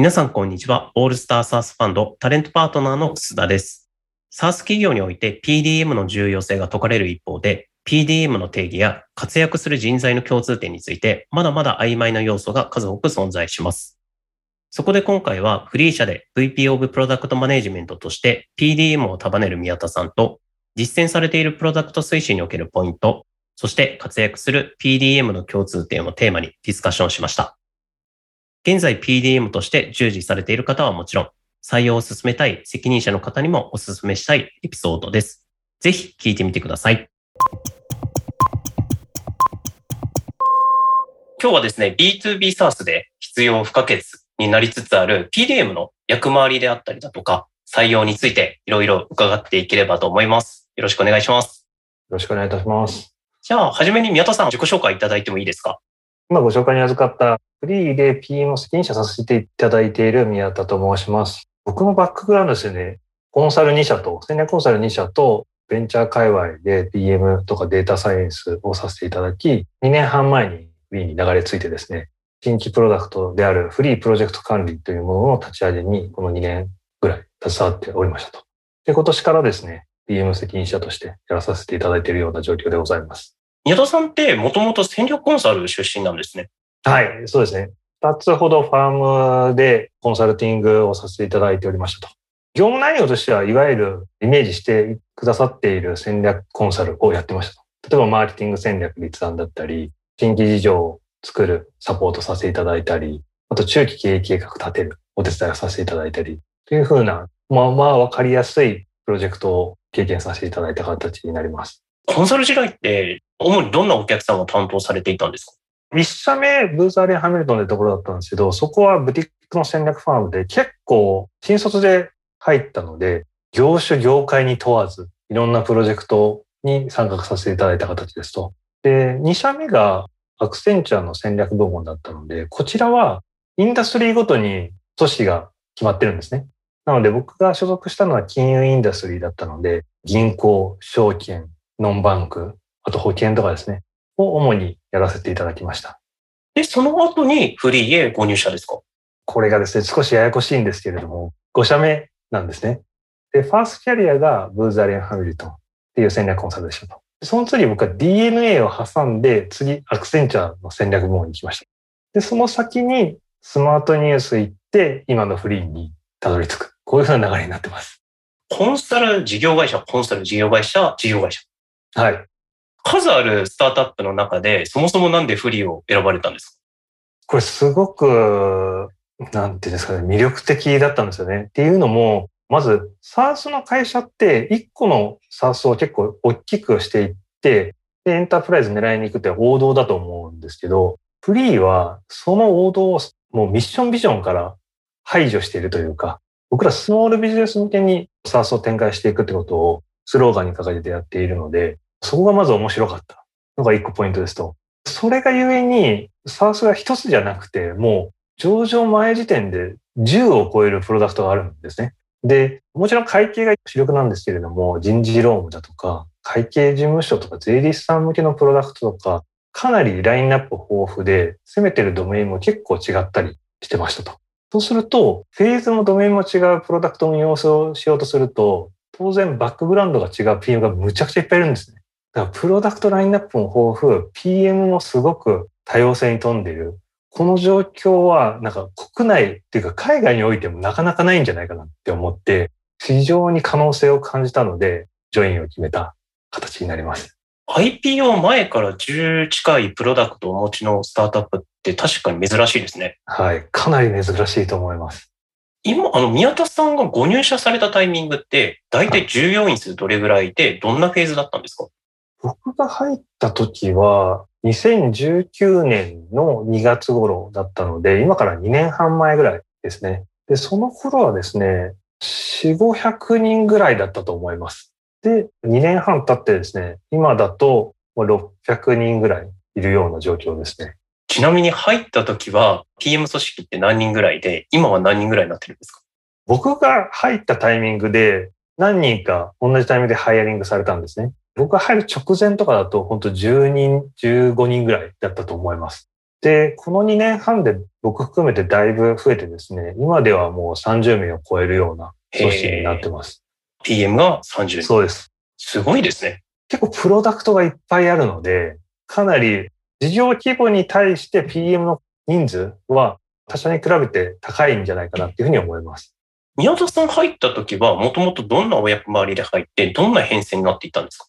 皆さん、こんにちは。オールスターサースファンドタレントパートナーの須田です。サース企業において PDM の重要性が説かれる一方で、PDM の定義や活躍する人材の共通点について、まだまだ曖昧な要素が数多く存在します。そこで今回はフリー社で VP of Product Management として PDM を束ねる宮田さんと、実践されているプロダクト推進におけるポイント、そして活躍する PDM の共通点をテーマにディスカッションしました。現在 PDM として従事されている方はもちろん、採用を進めたい責任者の方にもお勧めしたいエピソードです。ぜひ聞いてみてください。今日はですね、B2B サースで必要不可欠になりつつある PDM の役回りであったりだとか、採用についていろいろ伺っていければと思います。よろしくお願いします。よろしくお願いいたします。じゃあ、はじめに宮田さん自己紹介いただいてもいいですか？今ご紹介に預かったフリーで PM 責任者させていただいている宮田と申します。僕のバックグラウンドですよね、コンサル2社と、戦略コンサル2社と、ベンチャー界隈で PM とかデータサイエンスをさせていただき、2年半前にフリーに流れ着いてですね、新規プロダクトであるフリープロジェクト管理というものの立ち上げにこの2年ぐらい携わっておりましたと。で、今年からですね、PM 責任者としてやらさせていただいているような状況でございます。宮田さんってもともと戦略コンサル出身なんですね。はい、そうですね。二つほどファームでコンサルティングをさせていただいておりましたと。業務内容としては、いわゆるイメージしてくださっている戦略コンサルをやってましたと。例えば、マーケティング戦略立案だったり、新規事情を作るサポートさせていただいたり、あと中期経営計画立てるお手伝いをさせていただいたり、というふうな、まあまあわかりやすいプロジェクトを経験させていただいた形になります。コンサル時代って、主にどんなお客さんを担当されていたんですか？一社目、ブーザーレン・ハミルトンでところだったんですけど、そこはブティックの戦略ファームで結構新卒で入ったので、業種、業界に問わず、いろんなプロジェクトに参画させていただいた形ですと。で、二社目がアクセンチャーの戦略部門だったので、こちらはインダストリーごとに組織が決まってるんですね。なので僕が所属したのは金融インダストリーだったので、銀行、証券、ノンバンク、あと保険とかですね、を主にやらせていただきました。で、その後にフリーへご入社ですか？これがですね、少しややこしいんですけれども、5社目なんですね。で、ファーストキャリアがブーザーレン・ハミルトンっていう戦略コンサルでしたと。その次僕は DNA を挟んで、次アクセンチャーの戦略部門に行きました。で、その先にスマートニュース行って、今のフリーにたどり着く。こういうふうな流れになってます。コンサル事業会社、コンサル事業会社、事業会社。はい。数あるスタートアップの中で、そもそもなんでフリーを選ばれたんですか？これすごく、なんていうんですかね、魅力的だったんですよね。っていうのも、まず、サースの会社って、一個のサースを結構大きくしていって、で、エンタープライズ狙いに行くって王道だと思うんですけど、フリーはその王道をもうミッションビジョンから排除しているというか、僕らスモールビジネス向けにサースを展開していくってことをスローガンに掲げてやっているので、そこがまず面白かったのが一個ポイントですと。それがゆえに、サースが一つじゃなくて、もう上場前時点で10を超えるプロダクトがあるんですね。で、もちろん会計が主力なんですけれども、人事労務だとか、会計事務所とか税理士さん向けのプロダクトとか、かなりラインナップ豊富で、攻めてるドメインも結構違ったりしてましたと。そうすると、フェーズもドメインも違うプロダクトの様子をしようとすると、当然バックグラウンドが違う PM がむちゃくちゃいっぱいいるんですね。だからプロダクトラインナップも豊富、PM もすごく多様性に富んでいる。この状況は、なんか国内っていうか海外においてもなかなかないんじゃないかなって思って、非常に可能性を感じたので、ジョインを決めた形になります。IPO 前から10近いプロダクトをお持ちのスタートアップって確かに珍しいですね。はい。かなり珍しいと思います。今、あの、宮田さんがご入社されたタイミングって、大体従業員数どれぐらいで、どんなフェーズだったんですか？僕が入った時は、2019年の2月頃だったので、今から2年半前ぐらいですね。で、その頃はですね、4、500人ぐらいだったと思います。で、2年半経ってですね、今だと600人ぐらいいるような状況ですね。ちなみに入った時は PM 組織って何人ぐらいで、今は何人ぐらいになってるんですか？僕が入ったタイミングで何人か同じタイミングでハイアリングされたんですね。僕が入る直前とかだと、本当10人、15人ぐらいだったと思います。で、この2年半で僕含めてだいぶ増えてですね、今ではもう30名を超えるような組織になってます。PM が30名。そうです。すごいですね。結構プロダクトがいっぱいあるので、かなり事業規模に対して PM の人数は他社に比べて高いんじゃないかなっていうふうに思います。宮田さん入った時は、もともとどんなお役回りで入って、どんな編成になっていったんですか？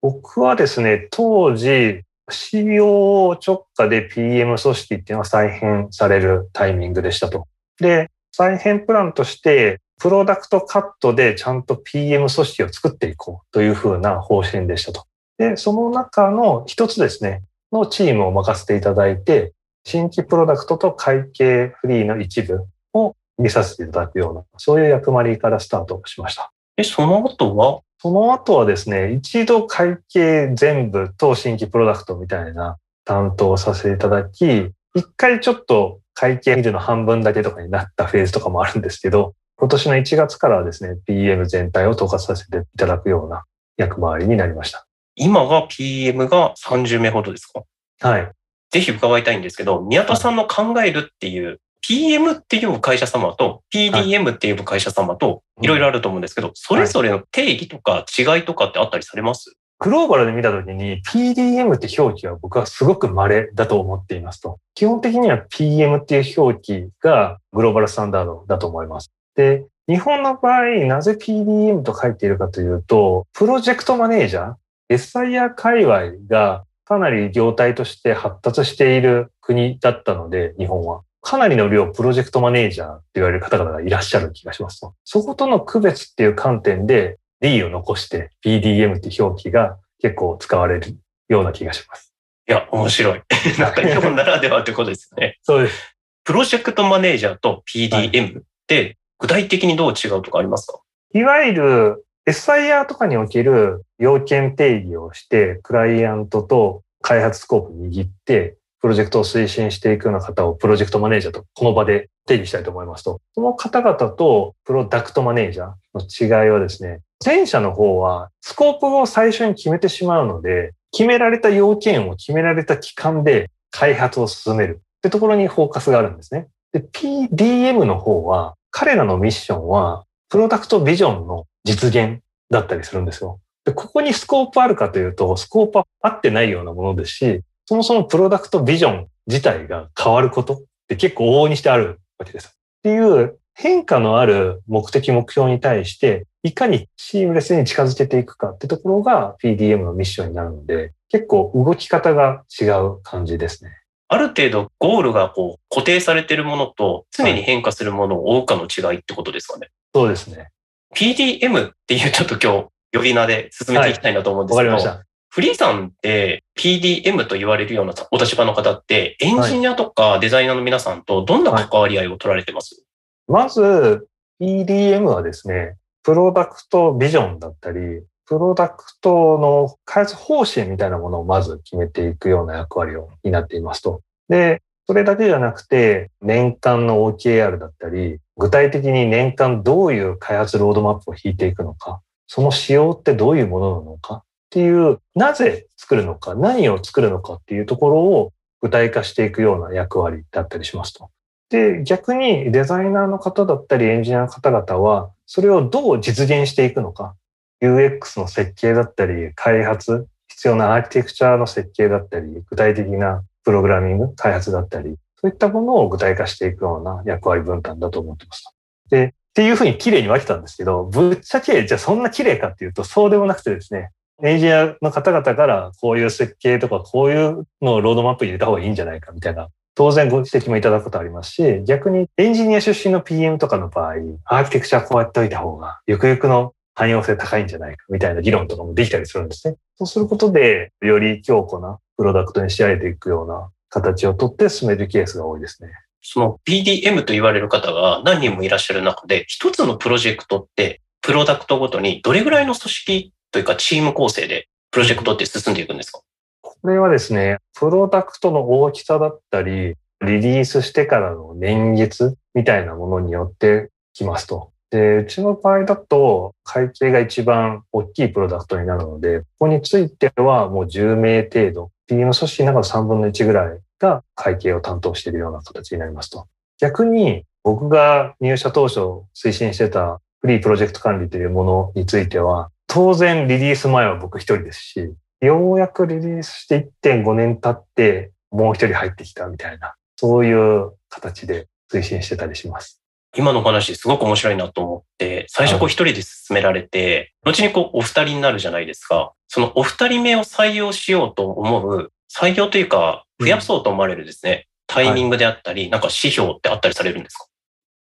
僕はですね、当時、COO 直下で PM 組織っていうのが再編されるタイミングでしたと。で、再編プランとして、プロダクトカットでちゃんと PM 組織を作っていこうというふうな方針でしたと。で、その中の一つですね、のチームを任せていただいて、新規プロダクトと会計フリーの一部を見させていただくような、そういう役割からスタートしました。で、その後は、その後はですね、一度会計全部と新規プロダクトみたいな担当をさせていただき、一回ちょっと会計見るの半分だけとかになったフェーズとかもあるんですけど、今年の1月からはですね、PM 全体を統括させていただくような役回りになりました。今が PM が30名ほどですか？はい。ぜひ伺いたいんですけど、宮田さんの考えるっていう、PM っていう会社様と PDM っていう会社様といろいろあると思うんですけど、それぞれの定義とか違いとかってあったりされます？グローバルで見たときに PDM って表記は僕はすごく稀だと思っていますと。基本的には PM っていう表記がグローバルスタンダードだと思います。で、日本の場合、なぜ PDM と書いているかというと、プロジェクトマネージャー、SIR 界隈がかなり業態として発達している国だったので、日本は。かなりの量プロジェクトマネージャーって言われる方々がいらっしゃる気がしますと。そことの区別っていう観点で D を残して PDM って表記が結構使われるような気がします。いや、面白い。なんか日本ならではってことですよね。そうです。プロジェクトマネージャーと PDM って具体的にどう違うとかありますか？いわゆる SIR とかにおける要件定義をして、クライアントと開発スコープ握って、プロジェクトを推進していくような方をプロジェクトマネージャーとこの場で定義したいと思いますと、その方々とプロダクトマネージャーの違いはですね、前者の方はスコープを最初に決めてしまうので、決められた要件を決められた期間で開発を進めるってところにフォーカスがあるんですね。で、PDM の方は、彼らのミッションは、プロダクトビジョンの実現だったりするんですよ。で、ここにスコープあるかというと、スコープは合ってないようなものですし、そもそもプロダクトビジョン自体が変わることって結構往々にしてあるわけです。っていう変化のある目的目標に対して、いかにシームレスに近づけていくかってところが PDM のミッションになるので、結構動き方が違う感じですね。ある程度ゴールがこう固定されているものと常に変化するものを追うかの違いってことですかね。そうですね。PDM っていうちょっと今日呼び名で進めていきたいなと思うんですけど、わかりました。フリーさんって PDM と言われるようなお立場の方ってエンジニアとかデザイナーの皆さんとどんな関わり合いを取られてます、まず、PDM はですね、プロダクトビジョンだったり、プロダクトの開発方針みたいなものをまず決めていくような役割を担っていますと。で、それだけじゃなくて、年間の OKR だったり、具体的に年間どういう開発ロードマップを引いていくのか、その仕様ってどういうものなのかっていう、なぜ作るのか、何を作るのかっていうところを具体化していくような役割だったりしますと。で、逆にデザイナーの方だったりエンジニアの方々は、それをどう実現していくのか、UX の設計だったり、開発、必要なアーキテクチャの設計だったり、具体的なプログラミング、開発だったり、そういったものを具体化していくような役割分担だと思ってます。で、っていうふうに綺麗に分けたんですけど、ぶっちゃけ、じゃあそんな綺麗かっていうと、そうでもなくてですね、エンジニアの方々からこういう設計とかこういうのをロードマップに入れた方がいいんじゃないかみたいな当然ご指摘もいただくことありますし、逆にエンジニア出身の PM とかの場合、アーキテクチャこうやっておいた方が、ゆくゆくの汎用性高いんじゃないかみたいな議論とかもできたりするんですね。そうすることで、より強固なプロダクトに仕上げていくような形をとって進めるケースが多いですね。その PDM と言われる方が何人もいらっしゃる中で、一つのプロジェクトって、プロダクトごとにどれぐらいの組織というかチーム構成でプロジェクトって進んでいくんですか？これはですね、プロダクトの大きさだったり、リリースしてからの年月みたいなものによってきますと。で、うちの場合だと、会計が一番大きいプロダクトになるので、ここについてはもう10名程度、PM 組織の中の3分の1ぐらいが会計を担当しているような形になりますと。逆に、僕が入社当初推進してたフリープロジェクト管理というものについては、当然リリース前は僕一人ですし、ようやくリリースして1.5年経ってもう一人入ってきたみたいな、そういう形で推進してたりします。今の話すごく面白いなと思って、最初こう一人で進められて、後にこうお二人になるじゃないですか。そのお二人目を採用しようと思う、採用というか、増やそうと思われるですね、タイミングであったり、なんか指標ってあったりされるんですか？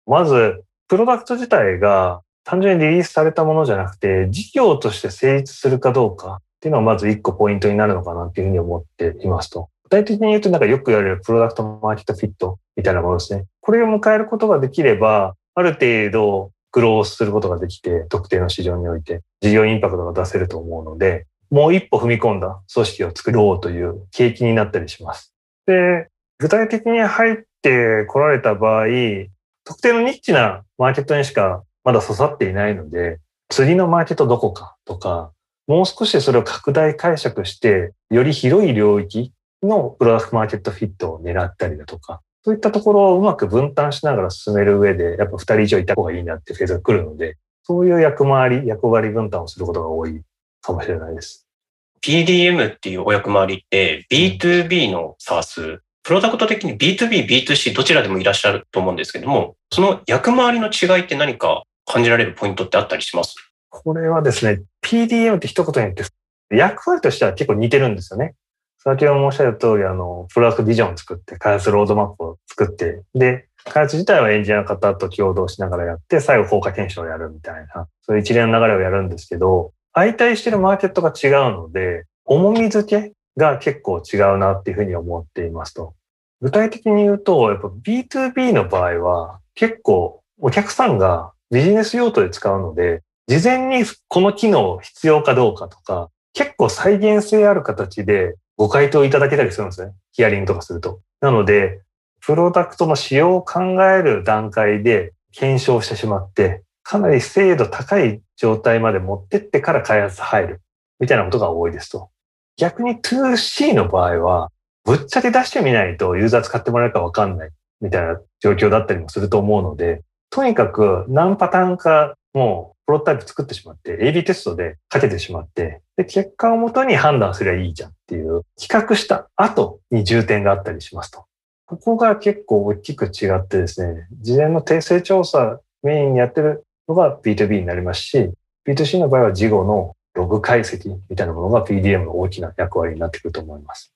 まず、プロダクト自体が単純にリリースされたものじゃなくて、事業として成立するかどうかっていうのはまず一個ポイントになるのかなっていうふうに思っていますと。具体的に言うとなんかよく言われるプロダクトマーケットフィットみたいなものですね。これを迎えることができれば、ある程度グロースすることができて、特定の市場において事業インパクトが出せると思うので、もう一歩踏み込んだ組織を作ろうという契機になったりします。で、具体的に入って来られた場合、特定のニッチなマーケットにしかまだ刺さっていないので、次のマーケットどこかとか、もう少しそれを拡大解釈して、より広い領域のプロダクトマーケットフィットを狙ったりだとか、そういったところをうまく分担しながら進める上で、やっぱ二人以上いた方がいいなってフェーズが来るので、そういう役回り、役割分担をすることが多いかもしれないです。PDM っていうお役回りって B2B の SARS、プロダクト的に B2B、B2C どちらでもいらっしゃると思うんですけども、その役回りの違いって何か感じられるポイントってあったりします？これはですね、PDM って一言に言って、役割としては結構似てるんですよね。先ほど申し上げた通り、あの、プロダクトビジョンを作って、開発ロードマップを作って、で、開発自体はエンジニアの方と共同しながらやって、最後効果検証をやるみたいな、そういう一連の流れをやるんですけど、相対してるマーケットが違うので、重み付けが結構違うなっていうふうに思っていますと。具体的に言うと、やっぱ B2B の場合は結構お客さんがビジネス用途で使うので、事前にこの機能必要かどうかとか、結構再現性ある形でご回答いただけたりするんですね。ヒアリングとかすると。なので、プロダクトの使用を考える段階で検証してしまって、かなり精度高い状態まで持ってってから開発入る。みたいなことが多いですと。逆に 2C の場合は、ぶっちゃけ出してみないとユーザー使ってもらえるかわかんないみたいな状況だったりもすると思うので、とにかく何パターンかもうプロトタイプ作ってしまって、AB テストでかけてしまって、で、結果をもとに判断すればいいじゃんっていう、企画した後に重点があったりしますと。ここが結構大きく違ってですね、事前の訂正調査メインにやってるのが B2B になりますし、B2C の場合は事後のログ解析みたいなものが PDM の大きな役割になってくると思います。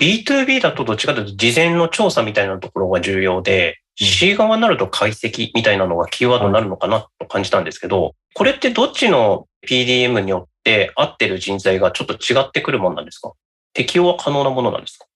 B2B だとどっちかというと事前の調査みたいなところが重要で、C 側になると解析みたいなのがキーワードになるのかなと感じたんですけど、これってどっちの PDM によって合ってる人材がちょっと違ってくるもんなんですか？適用は可能なものなんですか？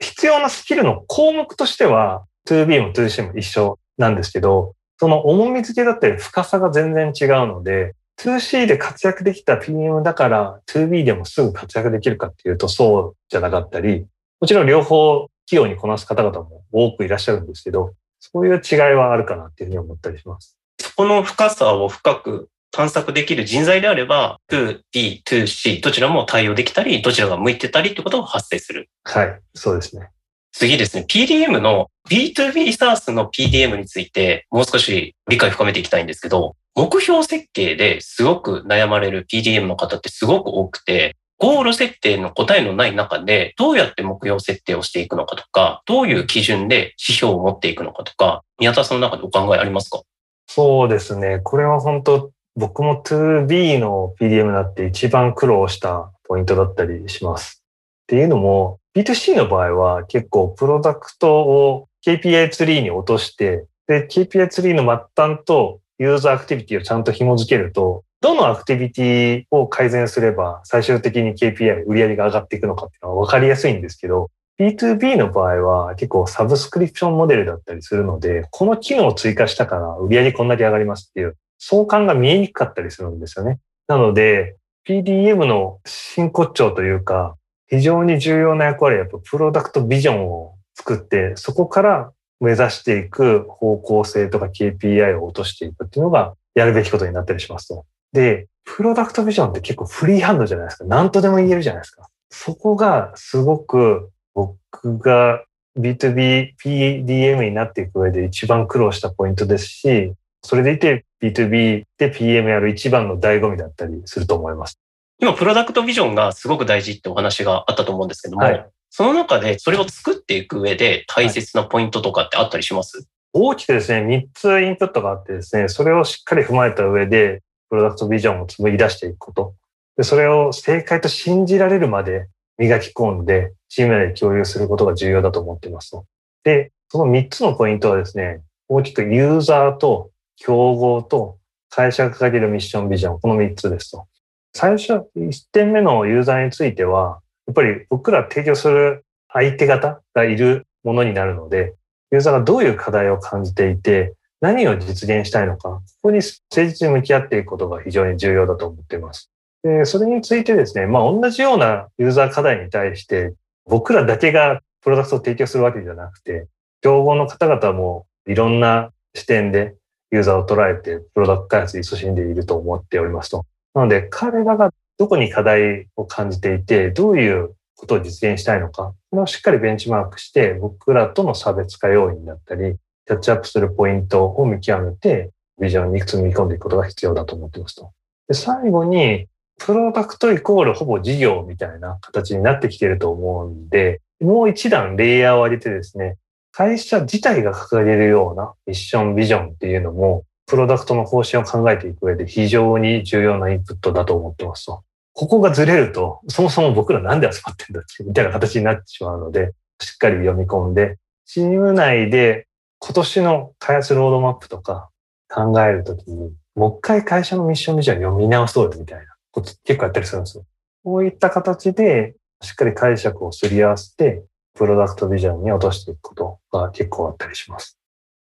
必要なスキルの項目としては 2B も 2C も一緒なんですけど、その重み付けだったり深さが全然違うので、2C で活躍できた PM だから 2B でもすぐ活躍できるかっていうとそうじゃなかったり、もちろん両方器用にこなす方々も多くいらっしゃるんですけど、そういう違いはあるかなっていうふうに思ったりします。そこの深さを深く探索できる人材であれば、2B、2C、どちらも対応できたり、どちらが向いてたりってことが発生する。はい、そうですね。次ですね、PDM の B2B サースの PDM についてもう少し理解深めていきたいんですけど、目標設計ですごく悩まれる PDM の方ってすごく多くて、ゴール設定の答えのない中で、どうやって目標設定をしていくのかとか、どういう基準で指標を持っていくのかとか、宮田さんの中でお考えありますか？そうですね。これは本当、僕も 2B の PDM になって一番苦労したポイントだったりします。っていうのも、B2C の場合は結構プロダクトを KPI ツリーに落として、で、KPI ツリーの末端とユーザーアクティビティをちゃんと紐付けると、どのアクティビティを改善すれば最終的に KPI、売上が上がっていくのかっていうのは分かりやすいんですけど、B2B の場合は結構サブスクリプションモデルだったりするので、この機能を追加したから売り上げこんだけ上がりますっていう相関が見えにくかったりするんですよね。なので、PDM の真骨頂というか、非常に重要な役割はやっぱプロダクトビジョンを作って、そこから目指していく方向性とか KPI を落としていくっていうのがやるべきことになったりしますと。で、プロダクトビジョンって結構フリーハンドじゃないですか。何とでも言えるじゃないですか。そこがすごく僕が B2B、PDM になっていく上で一番苦労したポイントですし、それでいて B2B で PM やる一番の醍醐味だったりすると思います。今、プロダクトビジョンがすごく大事ってお話があったと思うんですけども、はい、その中でそれを作っていく上で大切なポイントとかってあったりします、はい、大きくですね、3つインプットがあってですね、それをしっかり踏まえた上で、プロダクトビジョンを紡ぎ出していくこと。で、それを正解と信じられるまで磨き込んで、チーム内で共有することが重要だと思っていますと。で、その3つのポイントはですね、大きくユーザーと競合と会社が掲げるミッションビジョン、この3つですと。最初、1点目のユーザーについては、やっぱり僕ら提供する相手方がいるものになるので、ユーザーがどういう課題を感じていて、何を実現したいのか、ここに誠実に向き合っていくことが非常に重要だと思っています。で、それについてですね、まあ同じようなユーザー課題に対して、僕らだけがプロダクトを提供するわけじゃなくて、競合の方々もいろんな視点でユーザーを捉えて、プロダクト開発に勤しんでいると思っておりますと。なので、彼らがどこに課題を感じていて、どういうことを実現したいのか、これをしっかりベンチマークして、僕らとの差別化要因だったり、キャッチアップするポイントを見極めて、ビジョンに積み込んでいくことが必要だと思ってますと。で最後に、プロダクトイコールほぼ事業みたいな形になってきてると思うんで、もう一段レイヤーを上げてですね、会社自体が掲げるようなミッション、ビジョンっていうのも、プロダクトの方針を考えていく上で非常に重要なインプットだと思ってますと。ここがずれると、そもそも僕らなんで集まってんだってみたいな形になってしまうので、しっかり読み込んで、チーム内で今年の開発ロードマップとか考えるときに、もう一回会社のミッションビジョン読み直そうよみたいなこと結構やったりするんですよ。こういった形でしっかり解釈をすり合わせて、プロダクトビジョンに落としていくことが結構あったりします。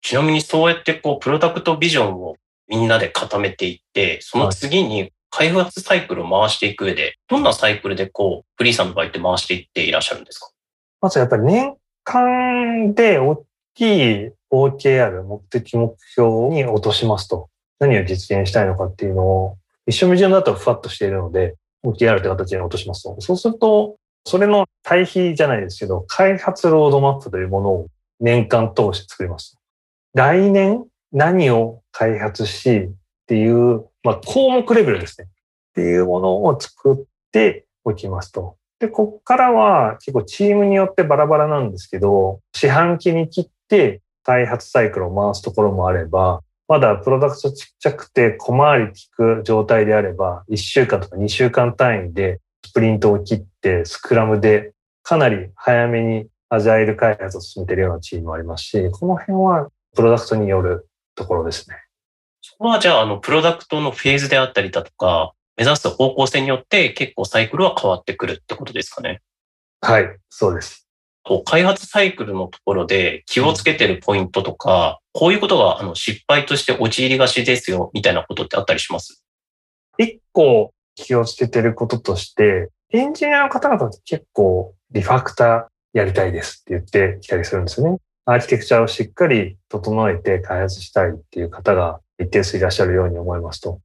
ちなみにそうやってこう、プロダクトビジョンをみんなで固めていって、その次に開発サイクルを回していく上で、どんなサイクルでこう、フリーさんの場合って回していっていらっしゃるんですか？まずやっぱり年間で大きい OKR、目的目標に落としますと、何を実現したいのかっていうのを、一緒ビジョンだとふわっとしているので、OKR って形に落としますと。そうすると、それの対比じゃないですけど、開発ロードマップというものを年間通して作ります。来年何を開発しっていうまあ、項目レベルですね。っていうものを作っておきますと。で、こっからは結構チームによってバラバラなんですけど、四半期に切っ開発サイクルを回すところもあれば、まだプロダクトちっちゃくて小回り効く状態であれば、1週間とか2週間単位でスプリントを切ってスクラムでかなり早めにアジャイル開発を進めているようなチームもありますし、この辺はプロダクトによるところですね。そこはじゃあ、あの、プロダクトのフェーズであったりだとか、目指す方向性によって結構サイクルは変わってくるってことですかね。はい、そうです。こう開発サイクルのところで気をつけてるポイントとか、こういうことがあの失敗として陥りがちですよ、みたいなことってあったりします？一個気をつけてることとして、エンジニアの方々って結構リファクターやりたいですって言ってきたりするんですよね。アーキテクチャをしっかり整えて開発したいっていう方が一定数いらっしゃるように思いますと。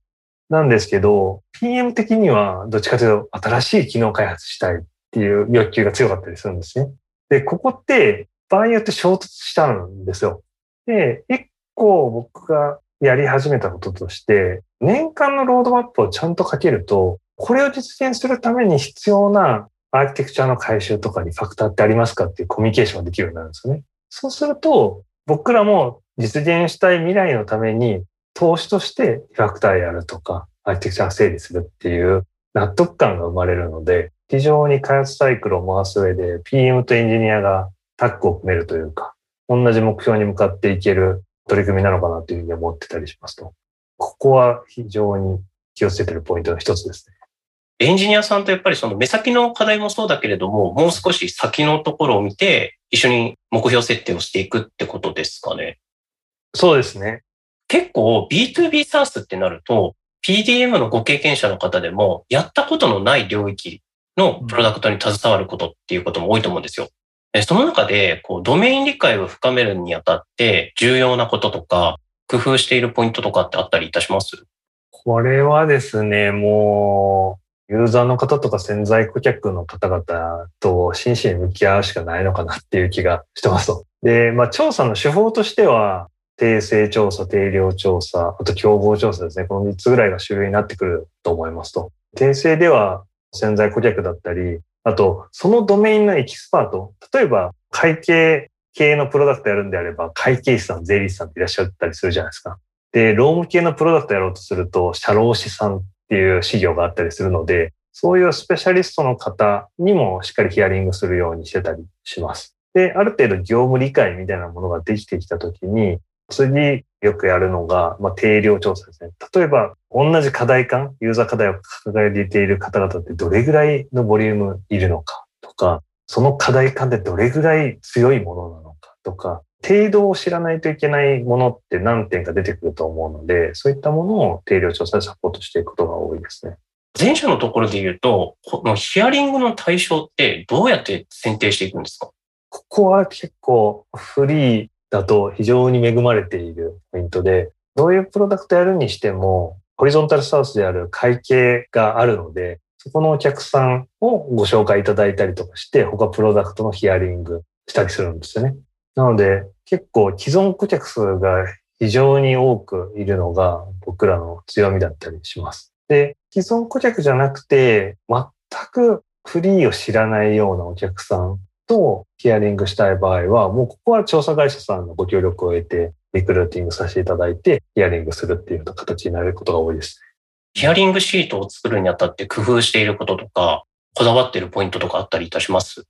なんですけど、PM 的にはどっちかというと新しい機能開発したいっていう欲求が強かったりするんですね。で、ここって場合によって衝突したんですよ。で、一個僕がやり始めたこととして、年間のロードマップをちゃんと書けると、これを実現するために必要なアーキテクチャの回収とかにファクターってありますかっていうコミュニケーションができるようになるんですよね。そうすると、僕らも実現したい未来のために投資としてファクターやるとか、アーキテクチャ整理するっていう納得感が生まれるので、非常に開発サイクルを回す上で PM とエンジニアがタッグを組めるというか、同じ目標に向かっていける取り組みなのかなというふうに思ってたりしますと。ここは非常に気をつけてるポイントの一つですね。エンジニアさんとやっぱりその目先の課題もそうだけれども、もう少し先のところを見て、一緒に目標設定をしていくってことですかね。そうですね。結構 B2B サースってなると、PDM のご経験者の方でも、やったことのない領域のプロダクトに携わることっていうことも多いと思うんですよ。その中で、こう、ドメイン理解を深めるにあたって重要なこととか、工夫しているポイントとかってあったりいたします？これはですね、もう、ユーザーの方とか潜在顧客の方々と真摯に向き合うしかないのかなっていう気がしてますと。で、まあ、調査の手法としては、定性調査、定量調査、あと競合調査ですね。この3つぐらいが種類になってくると思いますと。定性では潜在顧客だったり、あと、そのドメインのエキスパート。例えば、会計系のプロダクトやるんであれば、会計士さん、税理士さんっていらっしゃったりするじゃないですか。で、労務系のプロダクトやろうとすると、社労士さんっていう士業があったりするので、そういうスペシャリストの方にもしっかりヒアリングするようにしてたりします。で、ある程度業務理解みたいなものができてきたときに、次よくやるのが、まあ、定量調査ですね。例えば、同じ課題感、ユーザー課題を抱えている方々ってどれぐらいのボリュームいるのかとか、その課題感でどれぐらい強いものなのかとか、程度を知らないといけないものって何点か出てくると思うので、そういったものを定量調査でサポートしていくことが多いですね。前者のところで言うと、このヒアリングの対象ってどうやって選定していくんですか？ここは結構フリーだと非常に恵まれているポイントで、どういうプロダクトやるにしても、ホリゾンタルサウスである会計があるので、そこのお客さんをご紹介いただいたりとかして、他プロダクトのヒアリングしたりするんですよね。なので、結構既存顧客数が非常に多くいるのが僕らの強みだったりします。で、既存顧客じゃなくて、全くフリーを知らないようなお客さんとヒアリングしたい場合は、もうここは調査会社さんのご協力を得て、リクルーティングさせていただいて、ヒアリングするっていう形になることが多いです。ヒアリングシートを作るにあたって工夫していることとか、こだわっているポイントとかあったりいたします？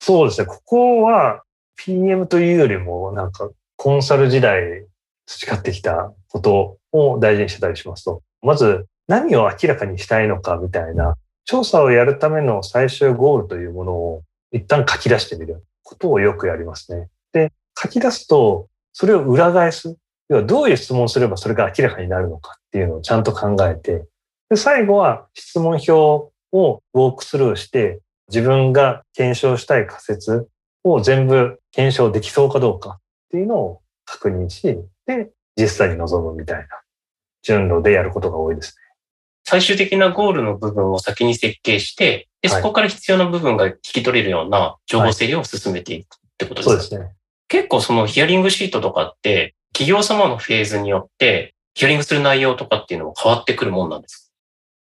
そうですね。ここは PM というよりも、なんかコンサル時代培ってきたことを大事にしてたりしますと、まず何を明らかにしたいのかみたいな、調査をやるための最終ゴールというものを一旦書き出してみることをよくやりますね。で、書き出すと、それを裏返す。要はどういう質問をすればそれが明らかになるのかっていうのをちゃんと考えて、で最後は質問表をウォークスルーして、自分が検証したい仮説を全部検証できそうかどうかっていうのを確認し、で、実際に臨むみたいな順路でやることが多いですね。最終的なゴールの部分を先に設計して、で、そこから必要な部分が引き取れるような情報整理を進めていくってことですか、はい、そうですね。結構そのヒアリングシートとかって、企業様のフェーズによって、ヒアリングする内容とかっていうのも変わってくるもんなんですか？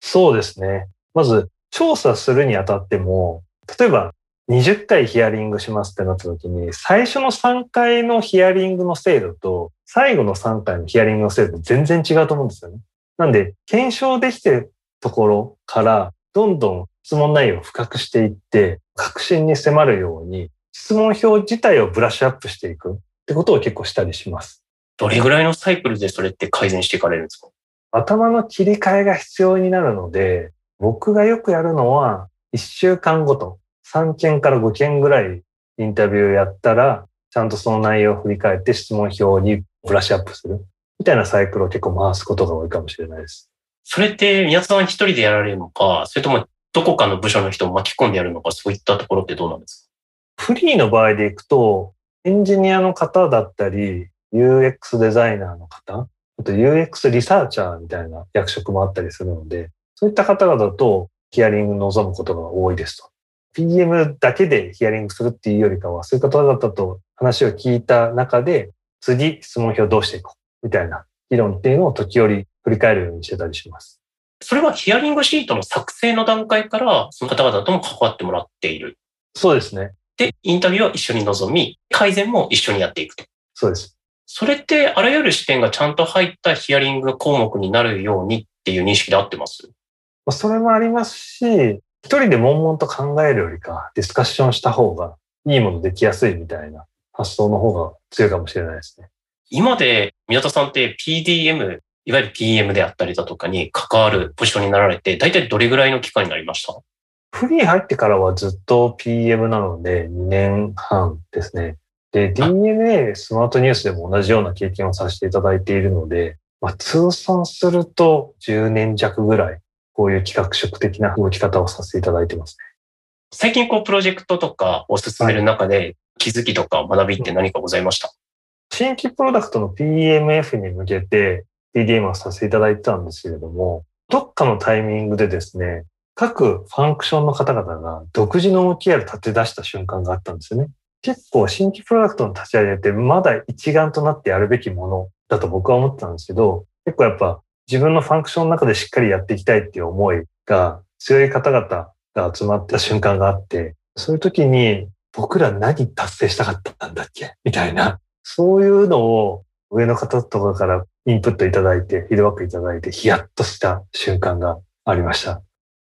そうですね。まず、調査するにあたっても、例えば20回ヒアリングしますってなった時に、最初の3回のヒアリングの精度と、最後の3回のヒアリングの精度全然違うと思うんですよね。なんで、検証できてるところから、どんどん質問内容を深くしていって、確信に迫るように、質問表自体をブラッシュアップしていくってことを結構したりします。どれぐらいのサイクルでそれって改善していかれるんですか？頭の切り替えが必要になるので、僕がよくやるのは、1週間ごと、3件から5件ぐらいインタビューやったら、ちゃんとその内容を振り返って質問表にブラッシュアップする。みたいなサイクルを結構回すことが多いかもしれないです。それって宮田さん一人でやられるのか、それともどこかの部署の人を巻き込んでやるのか、そういったところってどうなんですか？フリーの場合でいくと、エンジニアの方だったり、UX デザイナーの方、あと UX リサーチャーみたいな役職もあったりするので、そういった方々とヒアリング望むことが多いですと。PM だけでヒアリングするっていうよりかは、そういう方々と話を聞いた中で、次質問票どうしていこうみたいな議論っていうのを時折振り返るようにしてたりします。それはヒアリングシートの作成の段階からその方々とも関わってもらっている。そうですね。で、インタビューは一緒に臨み、改善も一緒にやっていくと。そうです。それってあらゆる視点がちゃんと入ったヒアリング項目になるようにっていう認識で合ってます？それもありますし、一人で悶々と考えるよりか、ディスカッションした方がいいものできやすいみたいな発想の方が強いかもしれないですね。今で宮田さんって PDM、いわゆる PM であったりだとかに関わるポジションになられて、大体どれぐらいの期間になりました？フリー入ってからはずっと PM なので2年半ですね。で、DNA スマートニュースでも同じような経験をさせていただいているので、まあ、通算すると10年弱ぐらい、こういう企画職的な動き方をさせていただいてますね。最近こうプロジェクトとかを進める中で気づきとか学びって何かございました、新規プロダクトの PMF に向けて PDM をさせていただいてたんですけれども、どっかのタイミングでですね、各ファンクションの方々が独自の OKR 立て出した瞬間があったんですよね。結構新規プロダクトの立ち上げってまだ一丸となってやるべきものだと僕は思ってたんですけど、結構やっぱ自分のファンクションの中でしっかりやっていきたいっていう思いが強い方々が集まった瞬間があって、そういう時に僕ら何達成したかったんだっけみたいな、そういうのを上の方とかからインプットいただいて、フィードバックいただいて、ヒヤッとした瞬間がありました。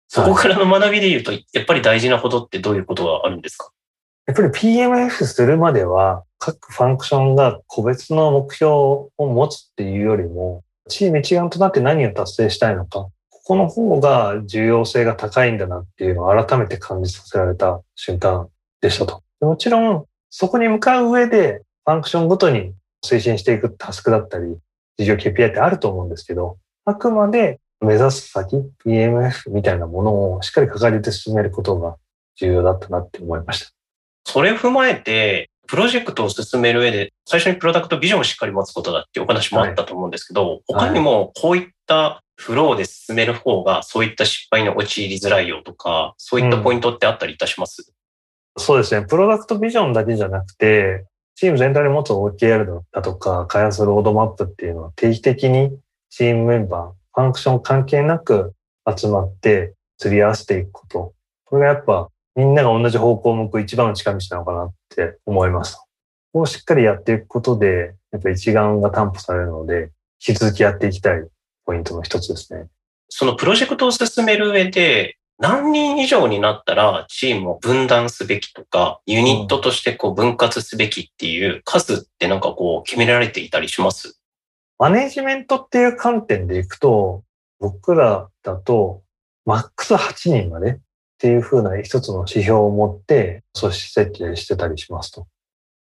そこからの学びで言うと、やっぱり大事なことってどういうことがあるんですか？やっぱり PMF するまでは、各ファンクションが個別の目標を持つっていうよりも、チーム一丸となって何を達成したいのか、ここの方が重要性が高いんだなっていうのを改めて感じさせられた瞬間でしたと。もちろん、そこに向かう上で、ファンクションごとに推進していくタスクだったり、事業 KPI ってあると思うんですけど、あくまで目指す先、PMF みたいなものをしっかり掲げて進めることが重要だったなって思いました。それを踏まえて、プロジェクトを進める上で、最初にプロダクトビジョンをしっかり持つことだっていうお話もあったと思うんですけど、はい、他にもこういったフローで進める方が、そういった失敗に陥りづらいよとか、そういったポイントってあったりいたします、うん、そうですね。プロダクトビジョンだけじゃなくて、チーム全体で持つ OKR だとか、開発ロードマップっていうのは定期的にチームメンバー、ファンクション関係なく集まって釣り合わせていくこと。これがやっぱみんなが同じ方向を向く一番の近道なのかなって思います。こうしっかりやっていくことで、やっぱ一丸が担保されるので、引き続きやっていきたいポイントの一つですね。そのプロジェクトを進める上で、何人以上になったらチームを分断すべきとか、ユニットとしてこう分割すべきっていう数ってなんかこう決められていたりします？マネジメントっていう観点でいくと、僕らだと、マックス8人までっていうふうな一つの指標を持って組織設計してたりしますと。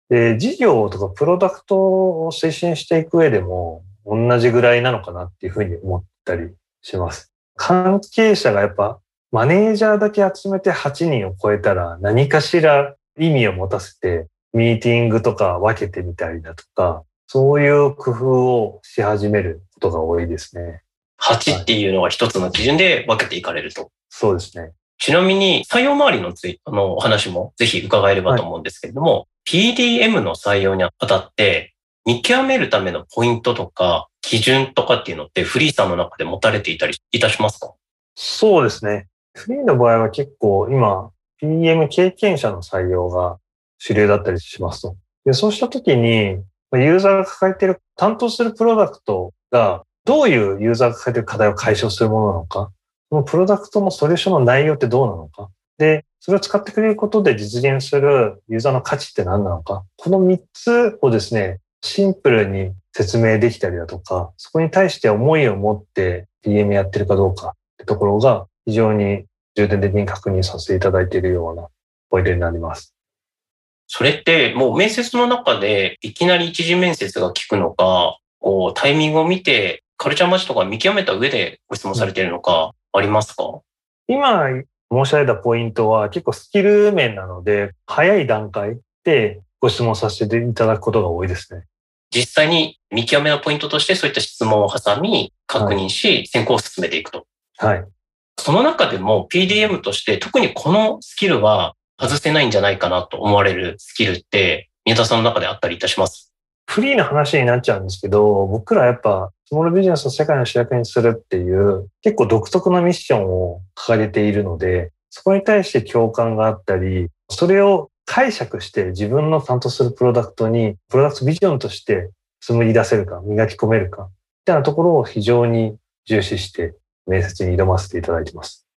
で、事業とかプロダクトを推進していく上でも同じぐらいなのかなっていうふうに思ったりします。関係者がやっぱマネージャーだけ集めて8人を超えたら何かしら意味を持たせてミーティングとか分けてみたりだとか、そういう工夫をし始めることが多いですね。8っていうのは一つの基準で分けていかれると。そうですね。ちなみに採用周りのついあのお話もぜひ伺えればと思うんですけれども、はい、PDM の採用にあたって見極めるためのポイントとか基準とかっていうのってフリーさんの中で持たれていたりいたしますか？そうですね。フリーの場合は結構今 PM 経験者の採用が主流だったりしますと。でそうしたときにユーザーが抱えている、担当するプロダクトが、どういうユーザーが抱えている課題を解消するものなのか、そのプロダクトのソリューションの内容ってどうなのか、で、それを使ってくれることで実現するユーザーの価値って何なのか、この3つをですね、シンプルに説明できたりだとか、そこに対して思いを持って DM やってるかどうかってところが非常に重点的に確認させていただいているようなポイントになります。それってもう面接の中でいきなり一次面接が聞くのか、こうタイミングを見てカルチャーマッチとか見極めた上でご質問されているのかありますか、今申し上げたポイントは結構スキル面なので、早い段階でご質問させていただくことが多いですね。実際に見極めのポイントとしてそういった質問を挟み、確認し、はい、選考を進めていくと。はい。その中でも PDM として特にこのスキルは外せないんじゃないかなと思われるスキルって、宮田さんの中であったりいたします？フリーの話になっちゃうんですけど、僕らやっぱ、スモールビジネスを世界の主役にするっていう、結構独特なミッションを掲げているので、そこに対して共感があったり、それを解釈して自分の担当するプロダクトに、プロダクトビジョンとして紡ぎ出せるか、磨き込めるか、みたいなところを非常に重視して面接に挑ませていただいてます。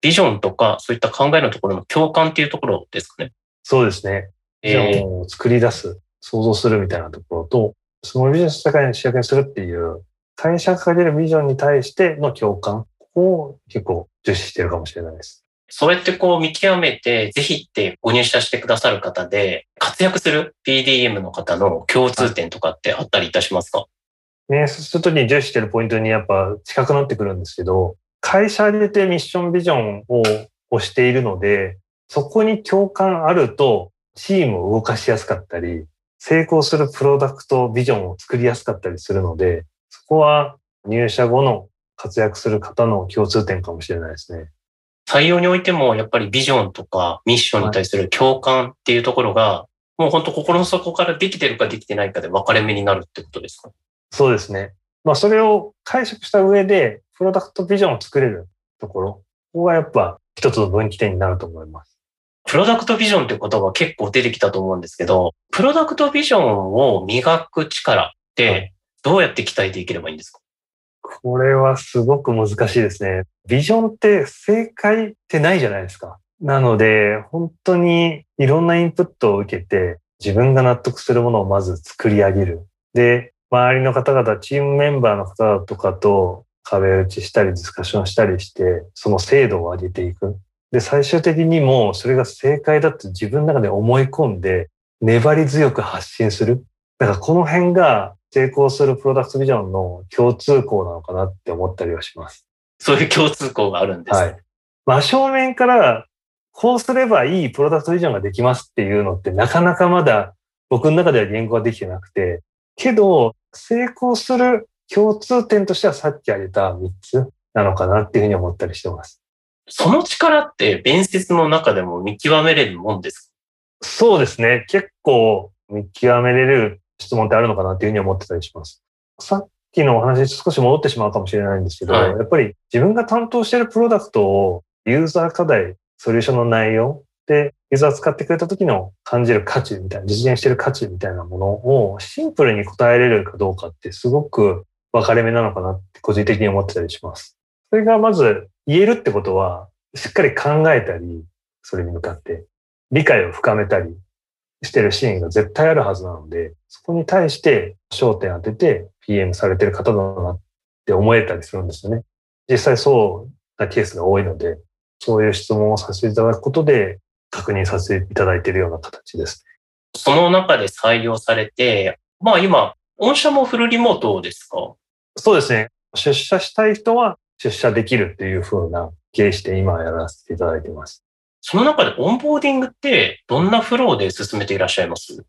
ビジョンとか、そういった考えのところの共感っていうところですかね。そうですね。ビジョンを作り出す、想像するみたいなところと、そのビジネス社会に主役にするっていう、会社が掲げるビジョンに対しての共感を結構重視してるかもしれないです。そうやってこう見極めて、ぜひってご入社してくださる方で、活躍する PDM の方の共通点とかってあったりいたしますか、ね、そうするとに重視してるポイントにやっぱ近くなってくるんですけど、会社でてミッションビジョンを推しているので、そこに共感あると、チームを動かしやすかったり、成功するプロダクトビジョンを作りやすかったりするので、そこは入社後の活躍する方の共通点かもしれないですね。採用においてもやっぱりビジョンとかミッションに対する共感っていうところが、もう本当心の底からできてるかできてないかで分かれ目になるってことですか？そうですね。まあそれを解釈した上で、プロダクトビジョンを作れるところ、ここがやっぱ一つの分岐点になると思います。プロダクトビジョンって言葉結構出てきたと思うんですけど、プロダクトビジョンを磨く力ってどうやって鍛えていければいいんですか、これはすごく難しいですね。ビジョンって正解ってないじゃないですか。なので、本当にいろんなインプットを受けて、自分が納得するものをまず作り上げる。で、周りの方々、チームメンバーの方々とかと壁打ちしたり、ディスカッションしたりして、その精度を上げていく。で、最終的にもそれが正解だって自分の中で思い込んで、粘り強く発信する。だからこの辺が成功するプロダクトビジョンの共通項なのかなって思ったりはします。そういう共通項があるんです、はい。真正面からこうすればいいプロダクトビジョンができますっていうのってなかなかまだ僕の中では言語ができてなくて、けど成功する共通点としてはさっき挙げた3つなのかなっていうふうに思ったりしてます。その力って弁説の中でも見極めれるもんですか？そうですね。結構見極めれる質問ってあるのかなっていうふうに思ってたりします。さっきのお話に少し戻ってしまうかもしれないんですけど、はい、やっぱり自分が担当しているプロダクトをユーザー課題、ソリューションの内容で、ユーザー使ってくれた時の感じる価値みたいな、実現してる価値みたいなものをシンプルに答えれるかどうかってすごく分かれ目なのかなって個人的に思ってたりします。それがまず言えるってことは、しっかり考えたり、それに向かって理解を深めたりしてるシーンが絶対あるはずなので、そこに対して焦点当てて PM されてる方だなって思えたりするんですよね。実際そうなケースが多いので、そういう質問をさせていただくことで確認させていただいているような形です。その中で採用されて、まあ今、御社もフルリモートですか？そうですね。出社したい人は出社できるっていう風な形して今やらせていただいています。その中でオンボーディングってどんなフローで進めていらっしゃいます？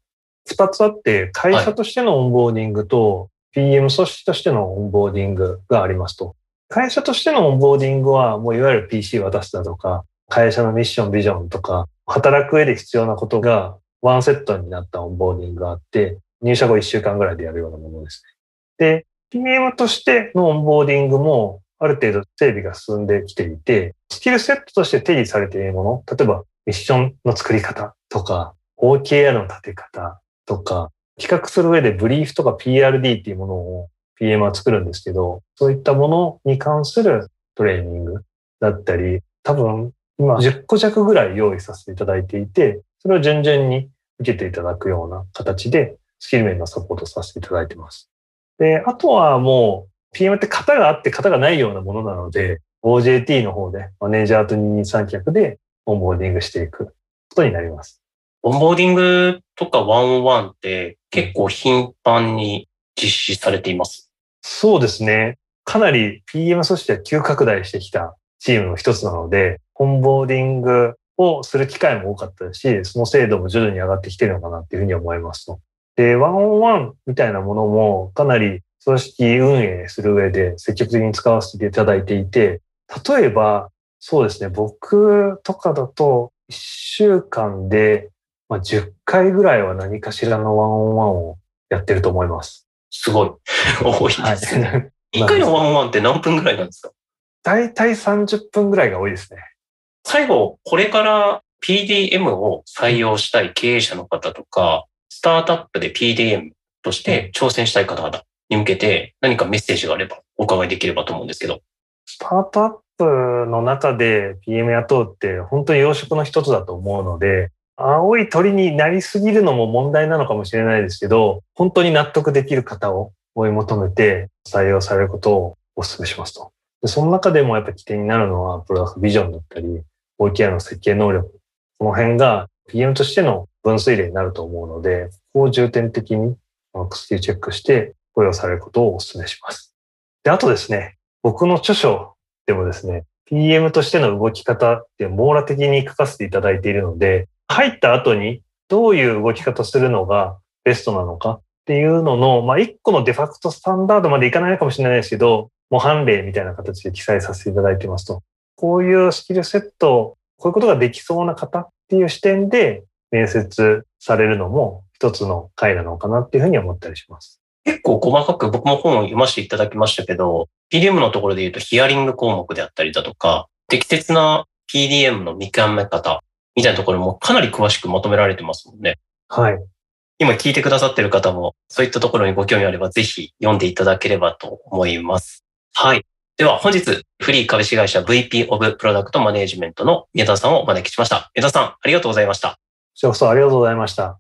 二つあって、会社としてのオンボーディングと、PM 組織としてのオンボーディングがありますと。会社としてのオンボーディングは、もういわゆる PC 渡すだとか、会社のミッション、ビジョンとか、働く上で必要なことがワンセットになったオンボーディングがあって、入社後1週間ぐらいでやるようなものですね。で、PM としてのオンボーディングも、ある程度整備が進んできていて、スキルセットとして定義されているもの、例えばミッションの作り方とか、OKR の立て方とか、企画する上でブリーフとか PRD っていうものを PM は作るんですけど、そういったものに関するトレーニングだったり、多分今10個弱ぐらい用意させていただいていて、それを順々に受けていただくような形でスキル面のサポートさせていただいてます。で、あとはもう PM って型があって型がないようなものなので、OJT の方でマネージャーと二人三脚でオンボーディングしていくことになります。オンボーディングとかワンオンワンって結構頻繁に実施されています。そうですね。かなり PM 組織は急拡大してきたチームの一つなので、オンボーディングをする機会も多かったし、その精度も徐々に上がってきてるのかなっていうふうに思いますと。で、ワンオンワンみたいなものもかなり組織運営する上で積極的に使わせていただいていて、例えば、そうですね、僕とかだと、1週間で、まあ、10回ぐらいは何かしらのワンオンワンをやってると思います。すごい。多いですね。1回のワンオンワンって何分ぐらいなんですか？大体30分ぐらいが多いですね。最後、これから PDM を採用したい経営者の方とか、スタートアップで PDM として挑戦したい方々に向けて何かメッセージがあればお伺いできればと思うんですけど。スタートアップの中で PM 雇うって本当に養殖の一つだと思うので、青い鳥になりすぎるのも問題なのかもしれないですけど、本当に納得できる方を追い求めて採用されることをお勧めしますと。でその中でもやっぱ起点になるのはプロダクトビジョンだったり、OKR の設計能力。この辺が PM としての分水嶺になると思うので、ここを重点的にスキルチェックして雇用されることをお勧めします。で、あとですね、僕の著書でもですね、PM としての動き方って網羅的に書かせていただいているので、入った後にどういう動き方するのがベストなのかっていうのの、まあ、一個のデファクトスタンダードまでいかないかもしれないですけど、模範例みたいな形で記載させていただいてますと、こういうスキルセット、こういうことができそうな方っていう視点で面接されるのも一つの回なのかなっていうふうに思ったりします。結構細かく僕も本を読ませていただきましたけど、PDM のところで言うとヒアリング項目であったりだとか、適切な PDM の見極め方みたいなところもかなり詳しくまとめられてますもんね。はい。今聞いてくださってる方もそういったところにご興味あればぜひ読んでいただければと思います。はい。では本日、フリー株式会社 VP of Product Management の宮田さんをお招きしました。宮田さん、ありがとうございました。こちらこそありがとうございました。